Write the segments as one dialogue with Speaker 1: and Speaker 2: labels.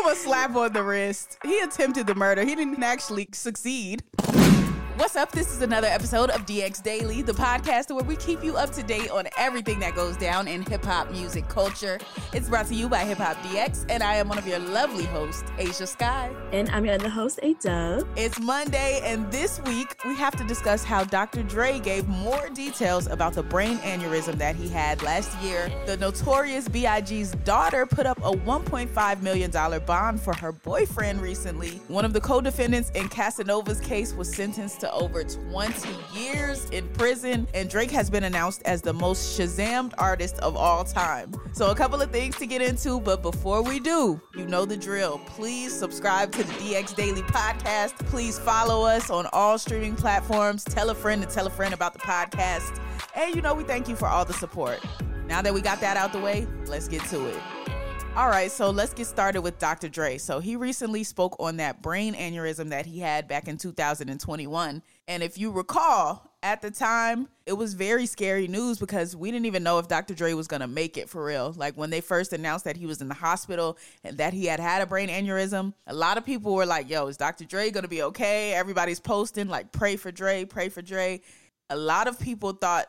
Speaker 1: Him a slap on the wrist. He attempted the murder. He didn't actually succeed. What's up? This is another episode of DX Daily, the podcast where we keep you up to date on everything that goes down in hip hop music culture. It's brought to you by Hip Hop DX, and I am one of your lovely hosts, Ashia Skye.
Speaker 2: And I'm your other host, A Dub.
Speaker 1: It's Monday, and this week we have to discuss how Dr. Dre gave more details about the brain aneurysm that he had last year. The notorious B.I.G.'s daughter put up a $1.5 million bond for her boyfriend recently. One of the co defendants in Casanova's case was sentenced to over 20 years in prison, and Drake has been announced as the most Shazammed artist of all time. So, a couple of things to get into, but before we do, you know the drill. Please subscribe to the DX Daily Podcast. Please follow us on all streaming platforms. Tell a friend to tell a friend about the podcast. And you know, we thank you for all the support. Now that we got that out the way, let's get to it. All right, so let's get started with Dr. Dre. So he recently spoke on that brain aneurysm that he had back in 2021. And if you recall, at the time, it was very scary news because we didn't even know if Dr. Dre was going to make it for real. Like when they first announced that he was in the hospital and that he had had a brain aneurysm, a lot of people were like, yo, is Dr. Dre going to be okay? Everybody's posting, like, pray for Dre, pray for Dre. A lot of people thought,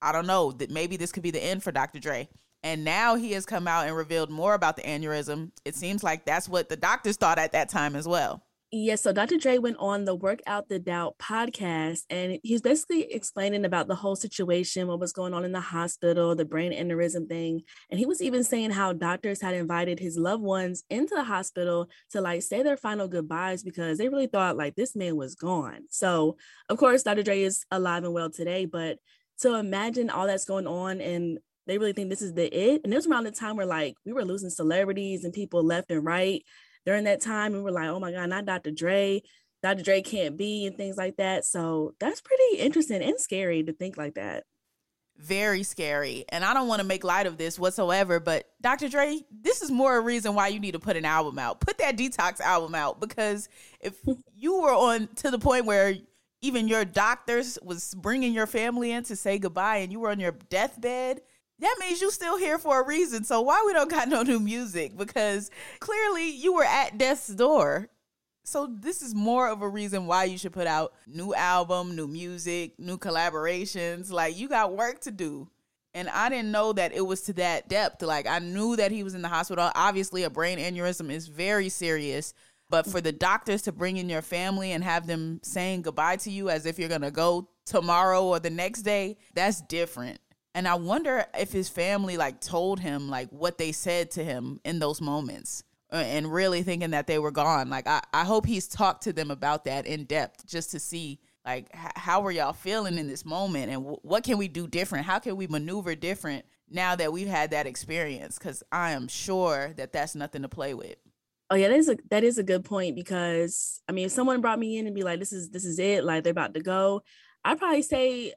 Speaker 1: I don't know, that maybe this could be the end for Dr. Dre. And now he has come out and revealed more about the aneurysm. It seems like that's what the doctors thought at that time as well.
Speaker 2: Yes, so Dr. Dre went on the Work Out the Doubt podcast and he's basically explaining about the whole situation, what was going on in the hospital, the brain aneurysm thing. And he was even saying how doctors had invited his loved ones into the hospital to like say their final goodbyes because they really thought like this man was gone. So, of course, Dr. Dre is alive and well today, but to imagine all that's going on and they really think this is the it. And it was around the time where like we were losing celebrities and people left and right during that time. And We were like, oh my God, not Dr. Dre. Dr. Dre can't be and things like that. So that's pretty interesting and scary to think like that.
Speaker 1: Very scary. And I don't want to make light of this whatsoever, but Dr. Dre, this is more a reason why you need to put an album out. Put that detox album out because if you were on to the point where even your doctors was bringing your family in to say goodbye and you were on your deathbed, that means you still here for a reason. So why we don't got no new music? Because clearly you were at death's door. So this is more of a reason why you should put out new album, new music, new collaborations. Like you got work to do. And I didn't know that it was to that depth. Like I knew that he was in the hospital. Obviously, a brain aneurysm is very serious. But for the doctors to bring in your family and have them saying goodbye to you as if you're gonna go tomorrow or the next day, that's different. And I wonder if his family like told him like what they said to him in those moments uh, and really thinking that they were gone. Like I, I hope he's talked to them about that in depth just to see like h- how are y'all feeling in this moment and w- what can we do different? How can we maneuver different now that we've had that experience? Because I am sure that that's nothing to play with.
Speaker 2: Oh yeah, that is a that is a good point because I mean, if someone brought me in and be like, "This is this is it," like they're about to go, I'd probably say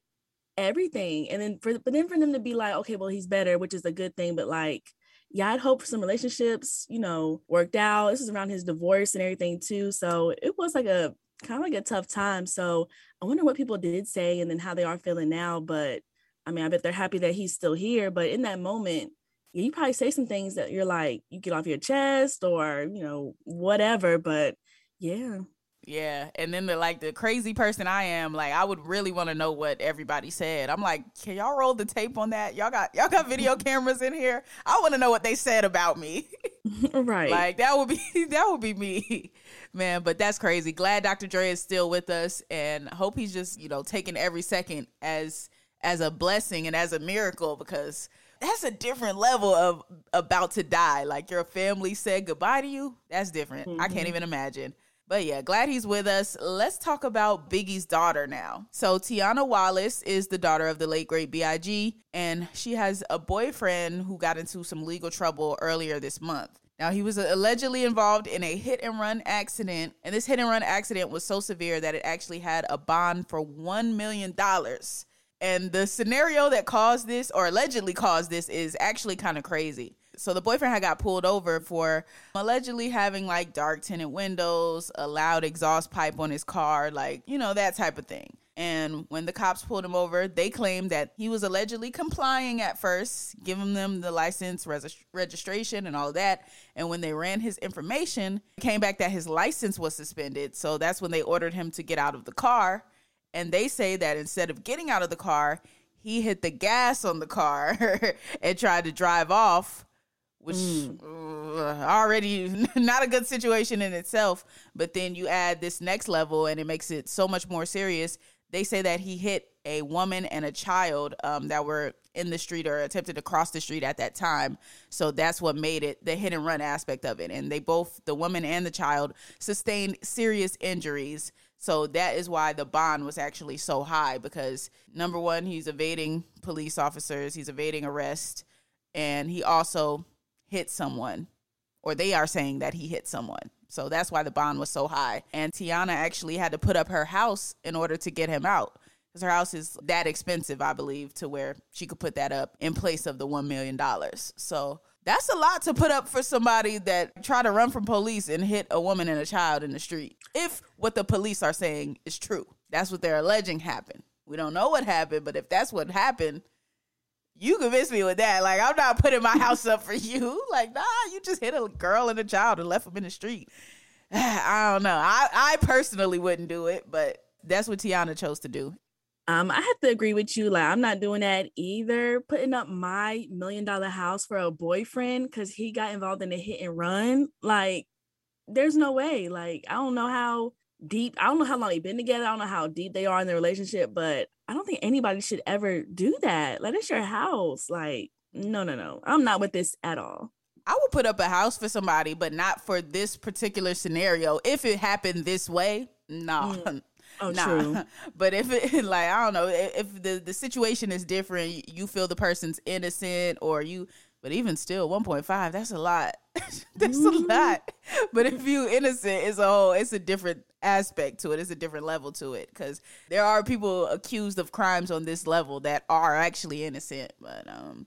Speaker 2: everything. And then for but then for them to be like, okay, well, he's better, which is a good thing, but like, yeah, I'd hope some relationships, you know, worked out. This is around his divorce and everything too. So it was like a kind of like a tough time. So I wonder what people did say and then how they are feeling now. But I mean, I bet they're happy that he's still here. But in that moment, yeah, you probably say some things that you're like, you get off your chest or, you know, whatever. But yeah.
Speaker 1: Yeah, and then the like the crazy person I am, like I would really want to know what everybody said. I'm like, can y'all roll the tape on that? Y'all got y'all got video cameras in here. I want to know what they said about me.
Speaker 2: right.
Speaker 1: Like that would be that would be me. Man, but that's crazy. Glad Dr. Dre is still with us and hope he's just, you know, taking every second as as a blessing and as a miracle because that's a different level of about to die. Like your family said goodbye to you. That's different. Mm-hmm. I can't mm-hmm. even imagine. But yeah, glad he's with us. Let's talk about Biggie's daughter now. So T'yanna Wallace is the daughter of the late great B.I.G. and she has a boyfriend who got into some legal trouble earlier this month. Now, he was allegedly involved in a hit and run accident, and this hit and run accident was so severe that it actually had a bond for $1 million. And the scenario that caused this, or allegedly caused this, is actually kind of crazy. So the boyfriend had got pulled over for allegedly having like dark tinted windows, a loud exhaust pipe on his car, like, you know, that type of thing. And when the cops pulled him over, they claimed that he was allegedly complying at first, giving them the license, res- registration, and all that. And when they ran his information, it came back that his license was suspended. So that's when they ordered him to get out of the car. And they say that instead of getting out of the car, he hit the gas on the car and tried to drive off which mm. uh, already not a good situation in itself. But then you add this next level, and it makes it so much more serious they say that he hit a woman and a child um, that were in the street or attempted to cross the street at that time. So that's what made it the hit and run aspect of it. And they both, the woman and the child, sustained serious injuries. So that is why the bond was actually so high because number one, he's evading police officers, he's evading arrest, and he also hit someone, or they are saying that he hit someone. So that's why the bond was so high. And T'yanna actually had to put up her house in order to get him out. Because her house is that expensive, I believe, to where she could put that up in place of the $1 million. So that's a lot to put up for somebody that try to run from police and hit a woman and a child in the street. If what the police are saying is true, that's what they're alleging happened. We don't know what happened, but if that's what happened, you convinced me with that. Like, I'm not putting my house up for you. Like, nah, you just hit a girl and a child and left them in the street. I don't know. I, I personally wouldn't do it, but that's what T'yanna chose to do.
Speaker 2: Um, I have to agree with you. Like, I'm not doing that either. Putting up my million dollar house for a boyfriend because he got involved in a hit and run. Like, there's no way. Like, I don't know how deep. I don't know how long they've been together. I don't know how deep they are in their relationship, but I don't think anybody should ever do that. Like it's your house. Like, no, no, no. I'm not with this at all.
Speaker 1: I would put up a house for somebody, but not for this particular scenario. If it happened this way, no. Mm. Oh, nah. true. But if it like I don't know, if the the situation is different, you feel the person's innocent, or you but even still, 1.5, that's a lot. that's mm-hmm. a lot. But if you innocent, it's a whole, it's a different aspect to it. It's a different level to it. Because there are people accused of crimes on this level that are actually innocent. But um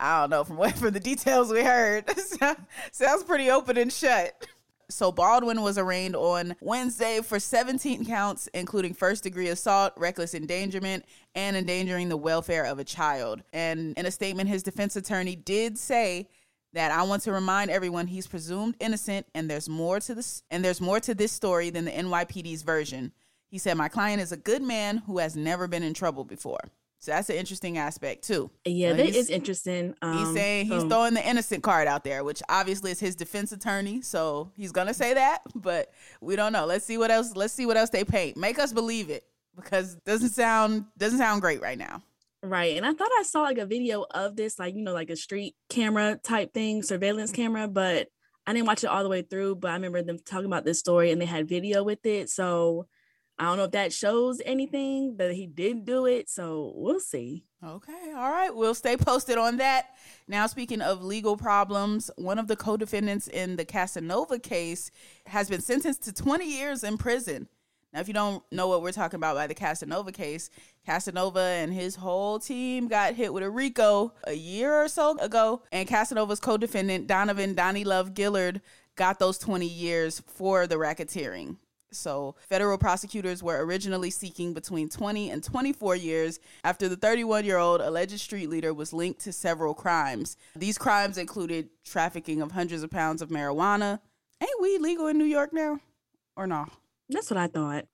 Speaker 1: I don't know. From what from the details we heard, sounds pretty open and shut. So Baldwin was arraigned on Wednesday for 17 counts, including first degree assault, reckless endangerment, and endangering the welfare of a child. And in a statement, his defense attorney did say that I want to remind everyone he's presumed innocent and there's more to this and there's more to this story than the NYPD's version. He said my client is a good man who has never been in trouble before. So that's an interesting aspect too.
Speaker 2: Yeah, that is interesting.
Speaker 1: Um, he's saying he's throwing the innocent card out there, which obviously is his defense attorney, so he's gonna say that, but we don't know. Let's see what else. Let's see what else they paint. Make us believe it because it doesn't sound doesn't sound great right now.
Speaker 2: Right, and I thought I saw like a video of this, like you know, like a street camera type thing, surveillance camera, but I didn't watch it all the way through. But I remember them talking about this story, and they had video with it, so I don't know if that shows anything that he did do it. So we'll see.
Speaker 1: Okay. All right. We'll stay posted on that. Now, speaking of legal problems, one of the co defendants in the Casanova case has been sentenced to 20 years in prison. Now, if you don't know what we're talking about by the Casanova case, Casanova and his whole team got hit with a RICO a year or so ago, and Casanova's co defendant, Donovan Donnie Love Gillard, got those 20 years for the racketeering. So, federal prosecutors were originally seeking between 20 and 24 years after the 31 year old alleged street leader was linked to several crimes. These crimes included trafficking of hundreds of pounds of marijuana. Ain't weed legal in New York now? Or no?
Speaker 2: That's what I thought.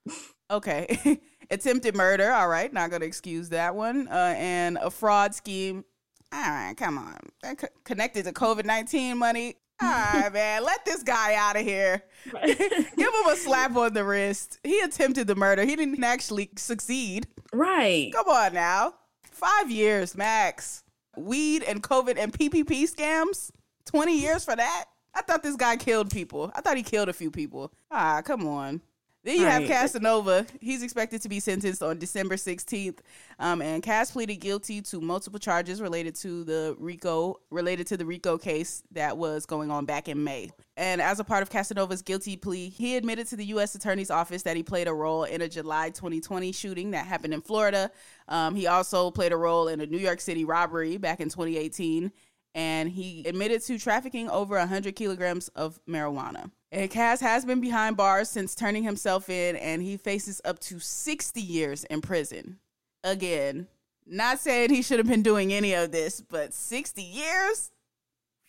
Speaker 1: Okay. Attempted murder. All right. Not going to excuse that one. Uh, and a fraud scheme. All right. Come on. connected to COVID 19 money. All right, man. Let this guy out of here. Give him a slap on the wrist. He attempted the murder. He didn't actually succeed.
Speaker 2: Right.
Speaker 1: Come on now. Five years max. Weed and COVID and PPP scams. 20 years for that? I thought this guy killed people. I thought he killed a few people. Ah, come on. Then you right. have Casanova. He's expected to be sentenced on December 16th. Um, and Cass pleaded guilty to multiple charges related to the RICO related to the RICO case that was going on back in May. And as a part of Casanova's guilty plea, he admitted to the U.S. Attorney's Office that he played a role in a July 2020 shooting that happened in Florida. Um, he also played a role in a New York City robbery back in 2018 and he admitted to trafficking over 100 kilograms of marijuana. And Cass has been behind bars since turning himself in, and he faces up to 60 years in prison. Again, not saying he should have been doing any of this, but 60 years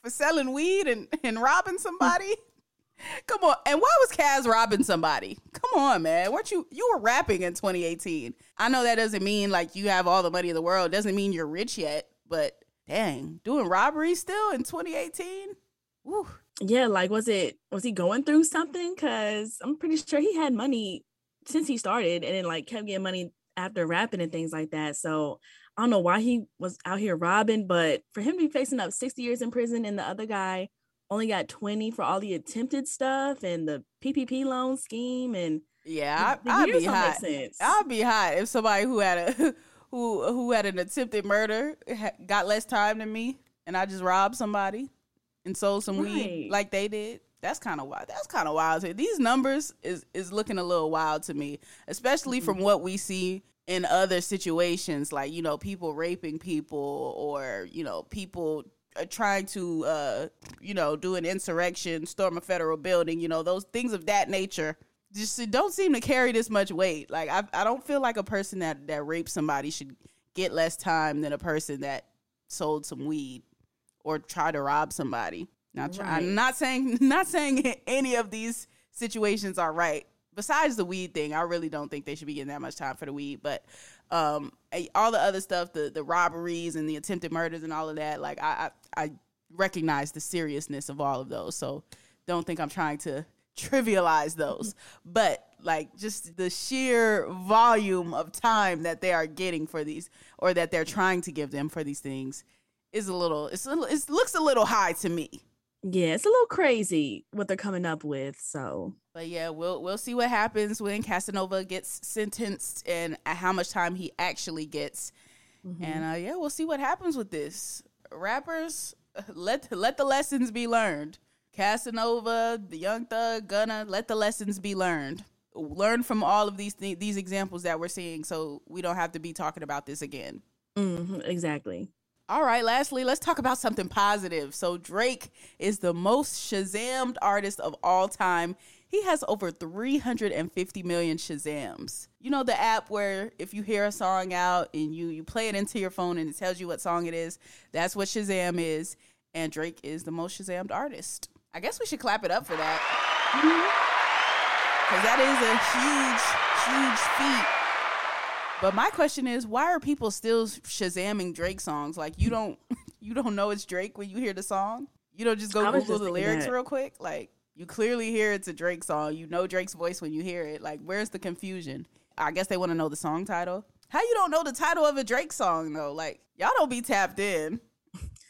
Speaker 1: for selling weed and, and robbing somebody? Come on. And why was Cass robbing somebody? Come on, man. Weren't you you were rapping in 2018? I know that doesn't mean like you have all the money in the world. It doesn't mean you're rich yet, but dang, doing robbery still in 2018? Woo.
Speaker 2: Yeah, like was it was he going through something? Cause I'm pretty sure he had money since he started and then like kept getting money after rapping and things like that. So I don't know why he was out here robbing, but for him to be facing up 60 years in prison and the other guy only got 20 for all the attempted stuff and the PPP loan scheme and
Speaker 1: yeah, I, would be hot. I'd be hot if somebody who had a who who had an attempted murder got less time than me, and I just robbed somebody and sold some right. weed like they did. That's kind of wild. That's kind of wild. These numbers is is looking a little wild to me, especially mm-hmm. from what we see in other situations, like you know people raping people or you know people trying to uh you know do an insurrection, storm a federal building. You know those things of that nature just don't seem to carry this much weight. Like I, I don't feel like a person that that raped somebody should get less time than a person that sold some weed or try to rob somebody. Not try, right. I'm not saying not saying any of these situations are right. Besides the weed thing, I really don't think they should be getting that much time for the weed. But um, all the other stuff, the the robberies and the attempted murders and all of that, like I, I I recognize the seriousness of all of those. So don't think I'm trying to trivialize those, but like just the sheer volume of time that they are getting for these or that they're trying to give them for these things is a little it's a little it looks a little high to me.
Speaker 2: Yeah, it's a little crazy what they're coming up with. So,
Speaker 1: but yeah, we'll we'll see what happens when Casanova gets sentenced and how much time he actually gets. Mm-hmm. And uh, yeah, we'll see what happens with this. Rappers, let let the lessons be learned. Casanova, the Young Thug, Gunna, let the lessons be learned. Learn from all of these th- these examples that we're seeing, so we don't have to be talking about this again.
Speaker 2: Mm-hmm, exactly.
Speaker 1: All right, lastly, let's talk about something positive. So, Drake is the most Shazammed artist of all time. He has over 350 million Shazams. You know the app where if you hear a song out and you you play it into your phone and it tells you what song it is? That's what Shazam is, and Drake is the most Shazammed artist. I guess we should clap it up for that. Mm-hmm. Because that is a huge, huge feat. But my question is, why are people still shazamming Drake songs? Like you don't, you don't know it's Drake when you hear the song. You don't just go Google just the lyrics that. real quick. Like you clearly hear it's a Drake song. You know Drake's voice when you hear it. Like where's the confusion? I guess they want to know the song title. How you don't know the title of a Drake song though? Like y'all don't be tapped in.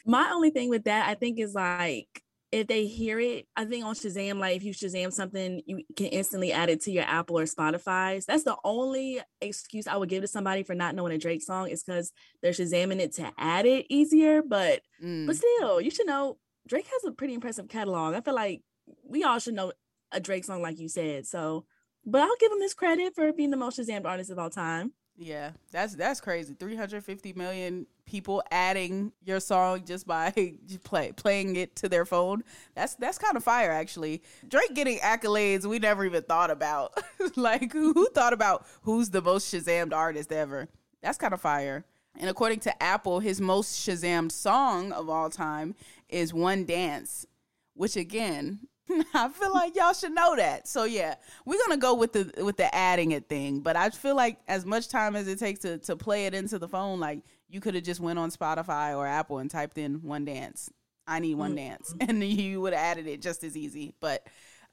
Speaker 2: My only thing with that, I think, is like if they hear it, I think on Shazam, like if you Shazam something, you can instantly add it to your Apple or Spotify. So that's the only excuse I would give to somebody for not knowing a Drake song is because they're Shazamming it to add it easier. But mm. but still, you should know Drake has a pretty impressive catalog. I feel like we all should know a Drake song, like you said. So, but I'll give him this credit for being the most Shazammed artist of all time.
Speaker 1: Yeah, that's that's crazy. 350 million people adding your song just by play playing it to their phone. That's that's kind of fire actually. Drake getting accolades we never even thought about. like who thought about who's the most Shazammed artist ever? That's kind of fire. And according to Apple, his most Shazammed song of all time is One Dance, which again, I feel like y'all should know that. So yeah, we're gonna go with the with the adding it thing. But I feel like as much time as it takes to to play it into the phone, like you could have just went on Spotify or Apple and typed in one dance. I need one mm-hmm. dance, and you would have added it just as easy. But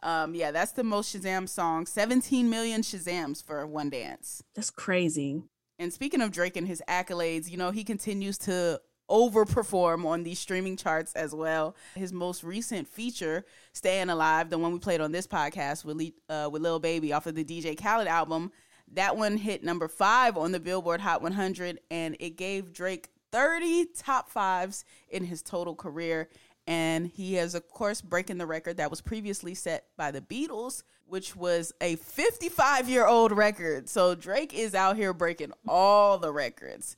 Speaker 1: um, yeah, that's the most Shazam song. 17 million Shazams for one dance.
Speaker 2: That's crazy.
Speaker 1: And speaking of Drake and his accolades, you know, he continues to overperform on these streaming charts as well. His most recent feature, "Staying Alive," the one we played on this podcast with uh, with Lil Baby off of the DJ Khaled album, that one hit number five on the Billboard Hot 100, and it gave Drake 30 top fives in his total career. And he is, of course, breaking the record that was previously set by the Beatles, which was a 55 year old record. So Drake is out here breaking all the records.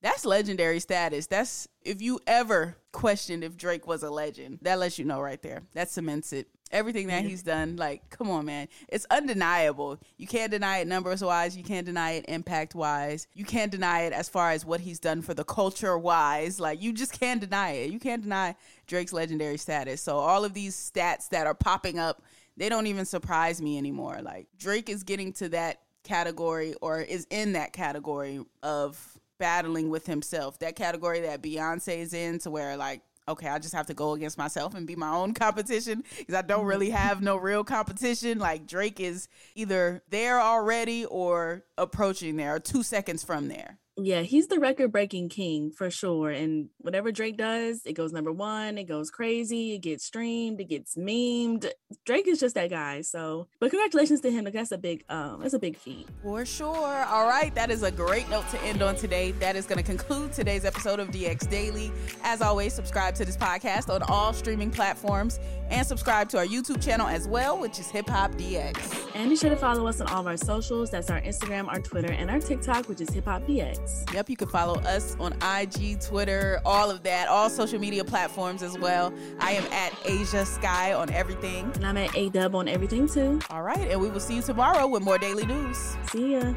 Speaker 1: That's legendary status. That's if you ever questioned if Drake was a legend, that lets you know right there. That cements it. Everything that he's done, like, come on, man. It's undeniable. You can't deny it numbers wise. You can't deny it impact wise. You can't deny it as far as what he's done for the culture wise. Like, you just can't deny it. You can't deny Drake's legendary status. So, all of these stats that are popping up, they don't even surprise me anymore. Like, Drake is getting to that category or is in that category of battling with himself. That category that Beyonce is in, to where like, okay, I just have to go against myself and be my own competition because I don't really mm-hmm. have no real competition. Like Drake is either there already or approaching there, or two seconds from there
Speaker 2: yeah, he's the record breaking king for sure. And whatever Drake does, it goes number one, it goes crazy, it gets streamed, it gets memed. Drake is just that guy. So, but congratulations to him. That's a big, um, that's a big feat.
Speaker 1: For sure. All right. That is a great note to end on today. That is going to conclude today's episode of DX Daily. As always, subscribe to this podcast on all streaming platforms and subscribe to our YouTube channel as well, which is Hip Hop DX.
Speaker 2: And be sure to follow us on all of our socials. That's our Instagram, our Twitter, and our TikTok, which is Hip Hop DX.
Speaker 1: Yep, you can follow us on IG, Twitter, all of that, all social media platforms as well. I am at Ashia Skye on everything.
Speaker 2: And I'm at A Dub on everything too.
Speaker 1: All right, and we will see you tomorrow with more daily news.
Speaker 2: See ya.